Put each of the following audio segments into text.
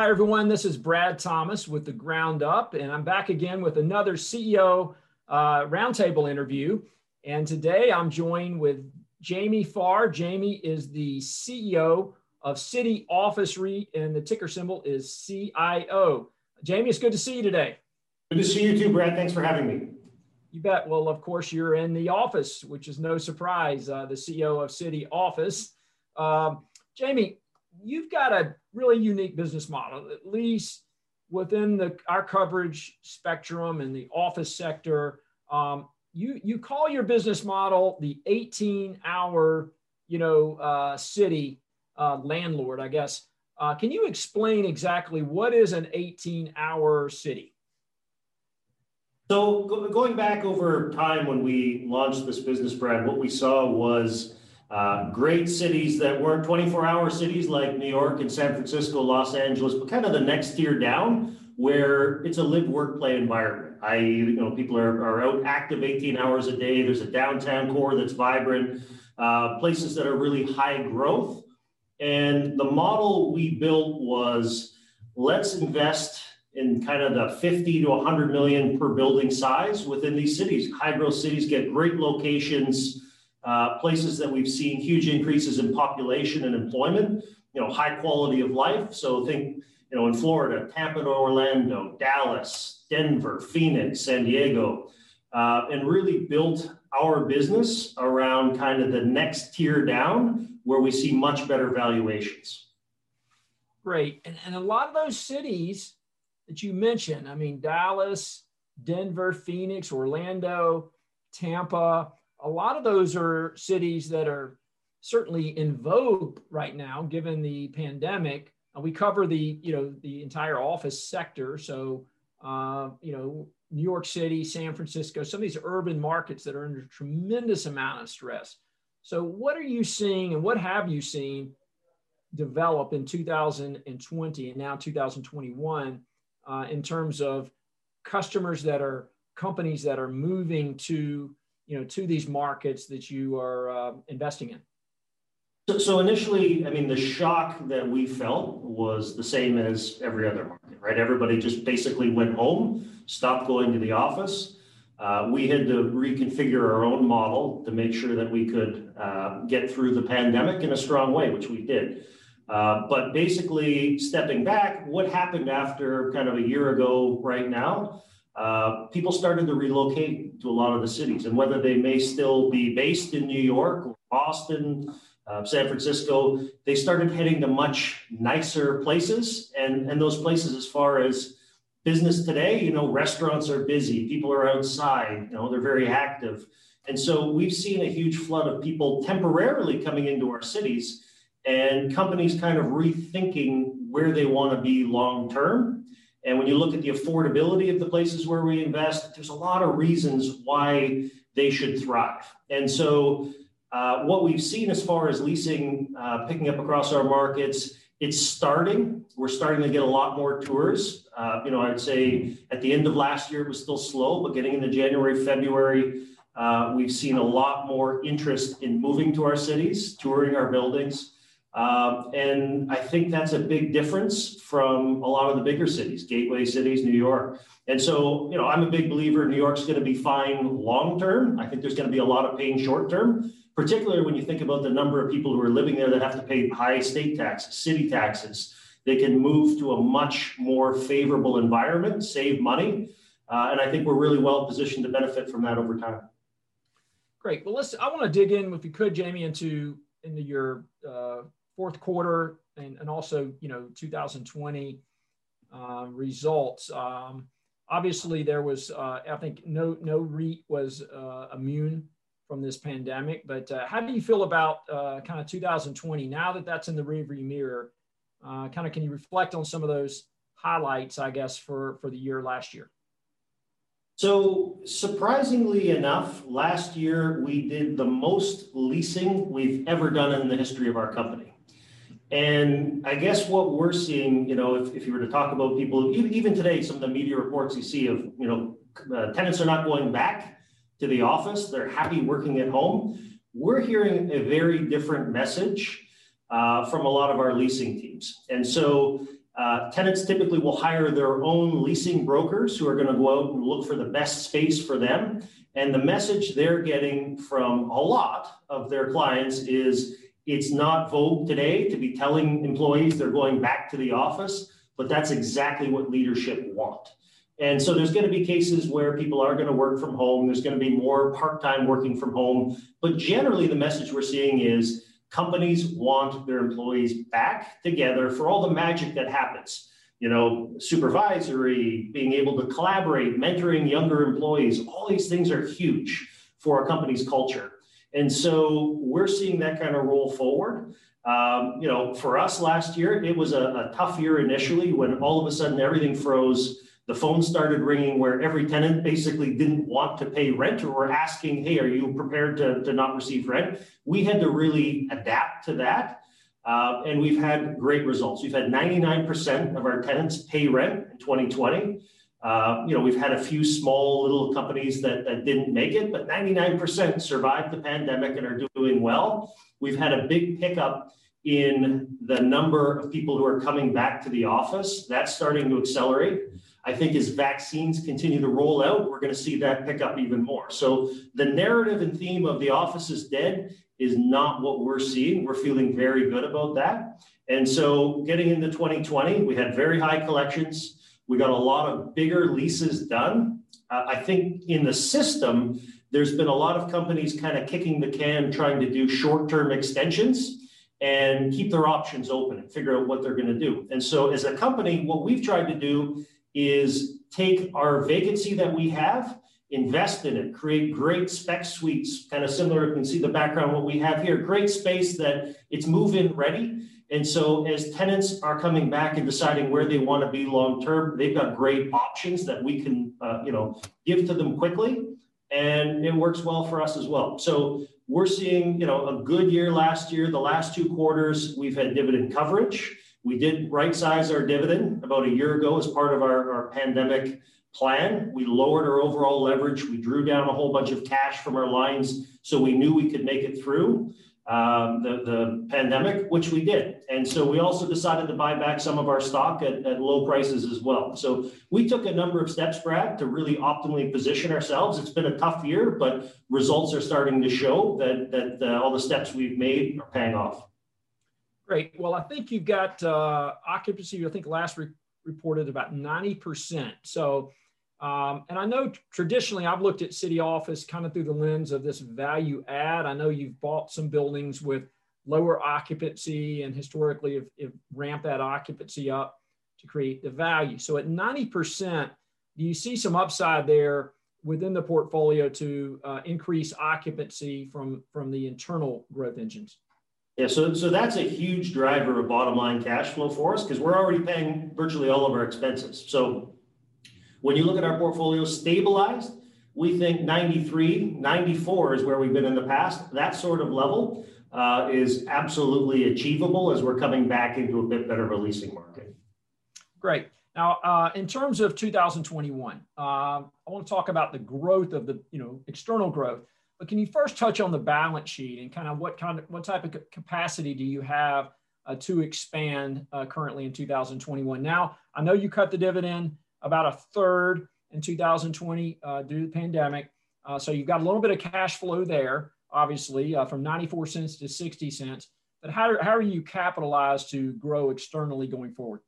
Hi, everyone. This is Brad Thomas with The Ground Up, and I'm back again with another CEO uh, roundtable interview. And today I'm joined with Jamie Farrar. Jamie is the CEO of City Office REIT, and the ticker symbol is CIO. Jamie, it's good to see you today. Good to see you too, Brad. Thanks for having me. You bet. Well, of course, you're in the office, which is no surprise, uh, the CEO of City Office. Um, Jamie, you've got a really unique business model, at least within the our coverage spectrum and the office sector. Um, you you call your business model the 18 hour you know uh, city uh, landlord, I guess. Uh, can you explain exactly what is an 18 hour city? So go, going back over time when we launched this business, Brad, what we saw was uh, great cities that weren't 24 hour cities like New York and San Francisco, Los Angeles, but kind of the next tier down where it's a live work play environment. I, you know, people are, are out active 18 hours a day. There's a downtown core that's vibrant, uh, places that are really high growth. And the model we built was let's invest in kind of the 50 to 100 million per building size within these cities. High growth cities get great locations uh, places that we've seen huge increases in population and employment, you know, high quality of life. So think, you know, in Florida, Tampa Orlando, Dallas, Denver, Phoenix, San Diego, uh, and really built our business around kind of the next tier down where we see much better valuations. Great. And, and a lot of those cities that you mentioned, I mean, Dallas, Denver, Phoenix, Orlando, Tampa, a lot of those are cities that are certainly in vogue right now, given the pandemic. We cover the you know the entire office sector, so uh, you know New York City, San Francisco, some of these urban markets that are under tremendous amount of stress. So, what are you seeing, and what have you seen develop in 2020 and now 2021 uh, in terms of customers that are companies that are moving to you know to these markets that you are uh, investing in? So, so initially, I mean, the shock that we felt was the same as every other market, right? Everybody just basically went home, stopped going to the office. Uh, we had to reconfigure our own model to make sure that we could uh, get through the pandemic in a strong way, which we did. Uh, but basically, stepping back, what happened after kind of a year ago right now uh, people started to relocate to a lot of the cities. And whether they may still be based in New York Boston, uh, San Francisco, they started heading to much nicer places. And, and those places, as far as business today, you know, restaurants are busy, people are outside, you know, they're very active. And so we've seen a huge flood of people temporarily coming into our cities and companies kind of rethinking where they want to be long term and when you look at the affordability of the places where we invest, there's a lot of reasons why they should thrive. And so, uh, what we've seen as far as leasing uh, picking up across our markets, it's starting. We're starting to get a lot more tours. Uh, you know, I'd say at the end of last year it was still slow, but getting into January, February, uh, we've seen a lot more interest in moving to our cities, touring our buildings. Um, and I think that's a big difference from a lot of the bigger cities, gateway cities, New York. And so, you know, I'm a big believer New York's going to be fine long term. I think there's going to be a lot of pain short term, particularly when you think about the number of people who are living there that have to pay high state taxes, city taxes. They can move to a much more favorable environment, save money. Uh, and I think we're really well positioned to benefit from that over time. Great. Well, let's. I want to dig in, if you could, Jamie, into into your uh, fourth quarter and, and also, you know, 2020 uh, results. Um, obviously, there was, uh, I think, no no REIT was uh, immune from this pandemic. But uh, how do you feel about uh, kind of 2020 now that that's in the rearview mirror? Uh, kind of, can you reflect on some of those highlights, I guess, for for the year last year? So, surprisingly enough, last year we did the most leasing we've ever done in the history of our company. And I guess what we're seeing, you know, if, if you were to talk about people, even, even today, some of the media reports you see of, you know, uh, tenants are not going back to the office, they're happy working at home. We're hearing a very different message uh, from a lot of our leasing teams. And so, Uh, tenants typically will hire their own leasing brokers who are going to go out and look for the best space for them. And the message they're getting from a lot of their clients is it's not vogue today to be telling employees they're going back to the office, but that's exactly what leadership want. And so there's going to be cases where people are going to work from home. There's going to be more part time working from home. But generally, the message we're seeing is companies want their employees back together for all the magic that happens. You know, supervisory, being able to collaborate, mentoring younger employees, all these things are huge for a company's culture. And so we're seeing that kind of roll forward. Um, you know, for us last year, it was a, a tough year initially when all of a sudden everything froze the phone started ringing where every tenant basically didn't want to pay rent or were asking, hey, are you prepared to, to not receive rent? We had to really adapt to that. Uh, and we've had great results. We've had 99% of our tenants pay rent in 2020. Uh, you know, we've had a few small little companies that, that didn't make it, but 99% survived the pandemic and are doing well. We've had a big pickup in the number of people who are coming back to the office. That's starting to accelerate. I think as vaccines continue to roll out, we're going to see that pick up even more. So the narrative and theme of the office is dead is not what we're seeing. We're feeling very good about that. And so getting into 2020, we had very high collections. We got a lot of bigger leases done. Uh, I think in the system, there's been a lot of companies kind of kicking the can, trying to do short term extensions and keep their options open and figure out what they're going to do. And so, as a company, what we've tried to do is take our vacancy that we have, invest in it, create great spec suites, kind of similar. You can see the background what we have here. Great space that it's move-in ready. And so as tenants are coming back and deciding where they want to be long term, they've got great options that we can, uh, you know, give to them quickly, and it works well for us as well. So we're seeing, you know, a good year last year. The last two quarters, we've had dividend coverage. We did right size our dividend about a year ago as part of our, our pandemic plan. We lowered our overall leverage. We drew down a whole bunch of cash from our lines so we knew we could make it through um, the, the pandemic, which we did. And so we also decided to buy back some of our stock at, at low prices as well. So we took a number of steps, Brad, to really optimally position ourselves. It's been a tough year, but results are starting to show that, that uh, all the steps we've made are paying off. Great. Well, I think you've got uh, occupancy, I think last re- reported about 90%. So, um, and I know traditionally I've looked at city office kind of through the lens of this value add. I know you've bought some buildings with lower occupancy and historically have, have ramped that occupancy up to create the value. So at 90%, do you see some upside there within the portfolio to uh, increase occupancy from, from the internal growth engines? Yeah, so, so that's a huge driver of bottom line cash flow for us because we're already paying virtually all of our expenses. So when you look at our portfolio stabilized, we think 93, 94 is where we've been in the past. That sort of level uh, is absolutely achievable as we're coming back into a bit better of a leasing market. Great. Now, uh, in terms of 2021, uh, I want to talk about the growth of the, you know, external growth. But can you first touch on the balance sheet and kind of what kind of what type of capacity do you have uh, to expand uh, currently in 2021? Now, I know you cut the dividend about a third in 2020 uh, due to the pandemic, uh, so you've got a little bit of cash flow there, obviously uh, from 94 cents to 60 cents. But how, how are you capitalized to grow externally going forward?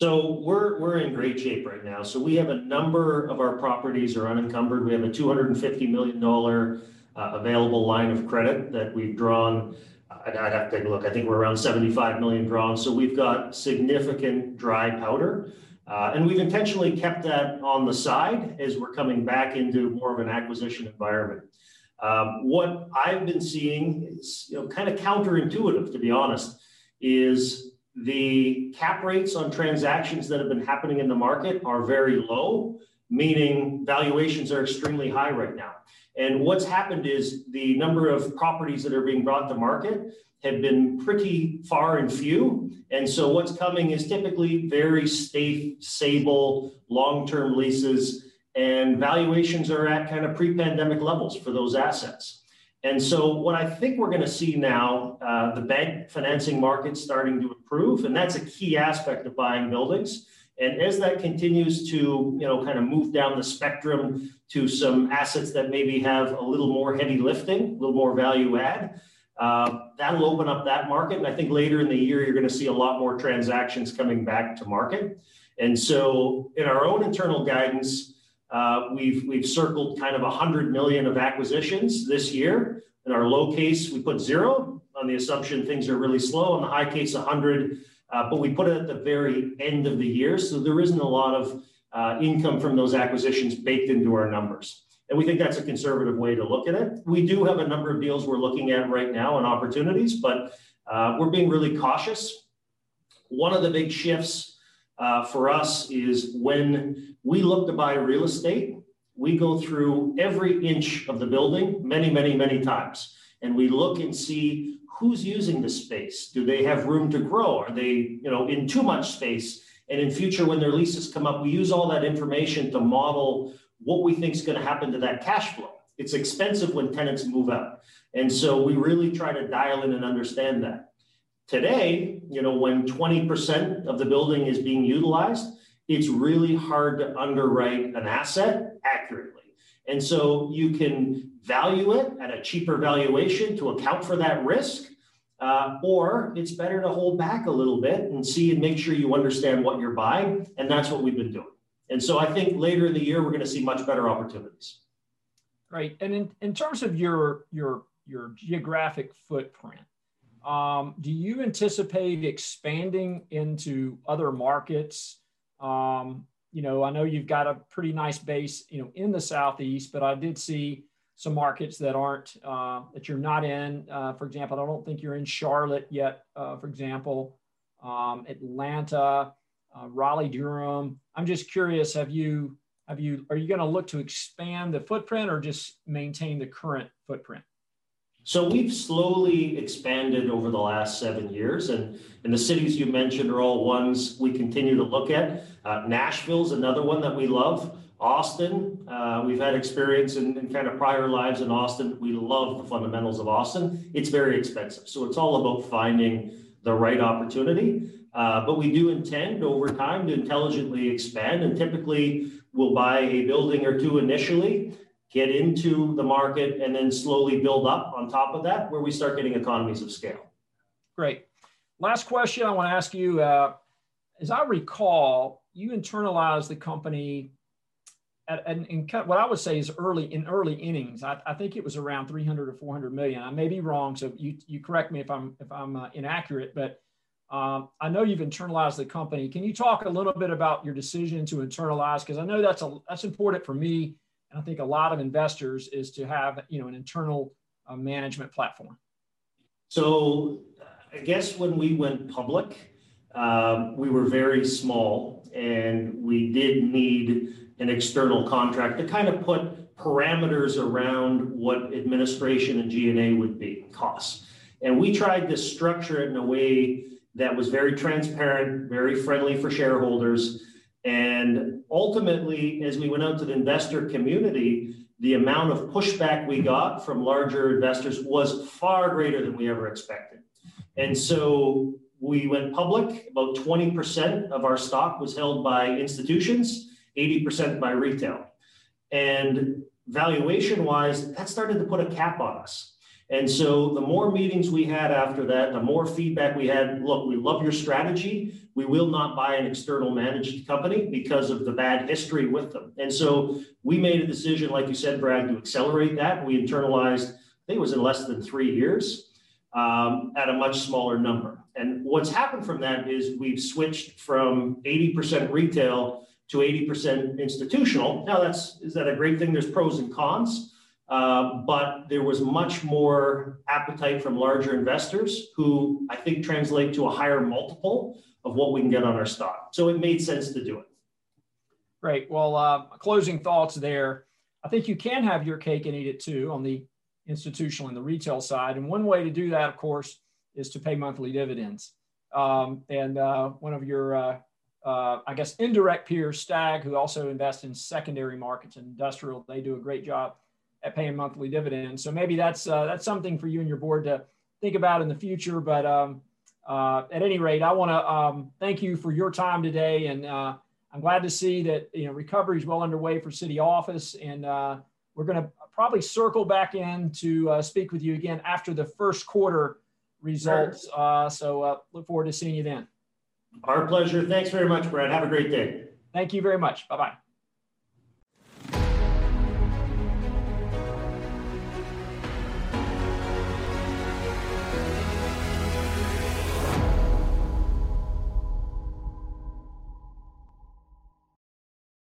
So we're, we're in great shape right now. So we have a number of our properties are unencumbered. We have a $250 million uh, available line of credit that we've drawn. I'd, I'd have to take a look. I think we're around 75 million drawn. So we've got significant dry powder. Uh, and we've intentionally kept that on the side as we're coming back into more of an acquisition environment. Um, what I've been seeing is, you know, kind of counterintuitive, to be honest, is the cap rates on transactions that have been happening in the market are very low, meaning valuations are extremely high right now. And what's happened is the number of properties that are being brought to market have been pretty far and few. And so what's coming is typically very safe, stable, long-term leases, and valuations are at kind of pre-pandemic levels for those assets. And so, what I think we're going to see now, uh, the bank financing market starting to improve, and that's a key aspect of buying buildings. And as that continues to, you know, kind of move down the spectrum to some assets that maybe have a little more heavy lifting, a little more value add, uh, that'll open up that market. And I think later in the year, you're going to see a lot more transactions coming back to market. And so, in our own internal guidance, uh, we've we've circled kind of 100 million of acquisitions this year. In our low case, we put zero on the assumption things are really slow. In the high case, 100, uh, but we put it at the very end of the year, so there isn't a lot of uh, income from those acquisitions baked into our numbers. And we think that's a conservative way to look at it. We do have a number of deals we're looking at right now and opportunities, but uh, we're being really cautious. One of the big shifts uh, for us is when we look to buy real estate, we go through every inch of the building many, many, many times. And we look and see who's using the space. Do they have room to grow? Are they, you know, in too much space? And in future, when their leases come up, we use all that information to model what we think is going to happen to that cash flow. It's expensive when tenants move out. And so we really try to dial in and understand that. Today, you know, when 20% of the building is being utilized, it's really hard to underwrite an asset accurately. And so you can value it at a cheaper valuation to account for that risk. Uh, or it's better to hold back a little bit and see and make sure you understand what you're buying. And that's what we've been doing. And so I think later in the year, we're going to see much better opportunities. Right. And in, in terms of your, your, your geographic footprint, um, do you anticipate expanding into other markets? Um, you know, I know you've got a pretty nice base, you know, in the Southeast, but I did see some markets that aren't, uh, that you're not in. Uh, for example, I don't think you're in Charlotte yet, uh, for example, um, Atlanta uh, Raleigh, Durham. I'm just curious, have you, have you, are you going to look to expand the footprint or just maintain the current footprint? So we've slowly expanded over the last seven years, and, and the cities you mentioned are all ones we continue to look at. Uh, Nashville's another one that we love. Austin, uh, we've had experience in, in, kind of prior lives in Austin. We love the fundamentals of Austin. It's very expensive, so it's all about finding the right opportunity. Uh, but we do intend over time to intelligently expand and typically we'll buy a building or two initially, get into the market, and then slowly build up on top of that where we start getting economies of scale. Great. Last question I want to ask you. Uh, as I recall, you internalized the company at, what I would say is early in early innings. I, I, think it was around 300 or 400 million. I may be wrong, so you, you correct me if I'm if I'm uh, inaccurate. But um, I know you've internalized the company. Can you talk a little bit about your decision to internalize? Because I know that's a that's important for me, and I think a lot of investors is to have you know an internal uh, management platform. So, I guess when we went public, um, we were very small, and we did need an external contract to kind of put parameters around what administration and G&A would be costs. And we tried to structure it in a way that was very transparent, very friendly for shareholders. And ultimately, as we went out to the investor community, the amount of pushback we got from larger investors was far greater than we ever expected. And so we went public. About 20% of our stock was held by institutions, 80% by retail. And valuation wise, that started to put a cap on us. And so the more meetings we had after that, the more feedback we had. Look, we love your strategy. We will not buy an external managed company because of the bad history with them. And so we made a decision, like you said, Brad, to accelerate that. We internalized, I think it was in less than three years um, at a much smaller number. And what's happened from that is we've switched from 80% retail to 80% institutional. Now, that's is that a great thing? There's pros and cons. Uh, but there was much more appetite from larger investors who I think translate to a higher multiple of what we can get on our stock. So it made sense to do it. Great. Well, uh, closing thoughts there. I think you can have your cake and eat it too on the institutional and the retail side. And one way to do that, of course, is to pay monthly dividends. Um, and uh, one of your, uh, I guess, indirect peers, Stag, who also invest in secondary markets and industrial, they do a great job at paying monthly dividends. So maybe that's uh, that's something for you and your board to think about in the future. But um, uh, at any rate, I want to um, thank you for your time today, and uh, I'm glad to see that you know recovery is well underway for city office, and uh, we're going to probably circle back in to uh, speak with you again after the first quarter results. Uh, so uh, look forward to seeing you then. Our pleasure. Thanks very much, Brad. Have a great day. Thank you very much. Bye bye.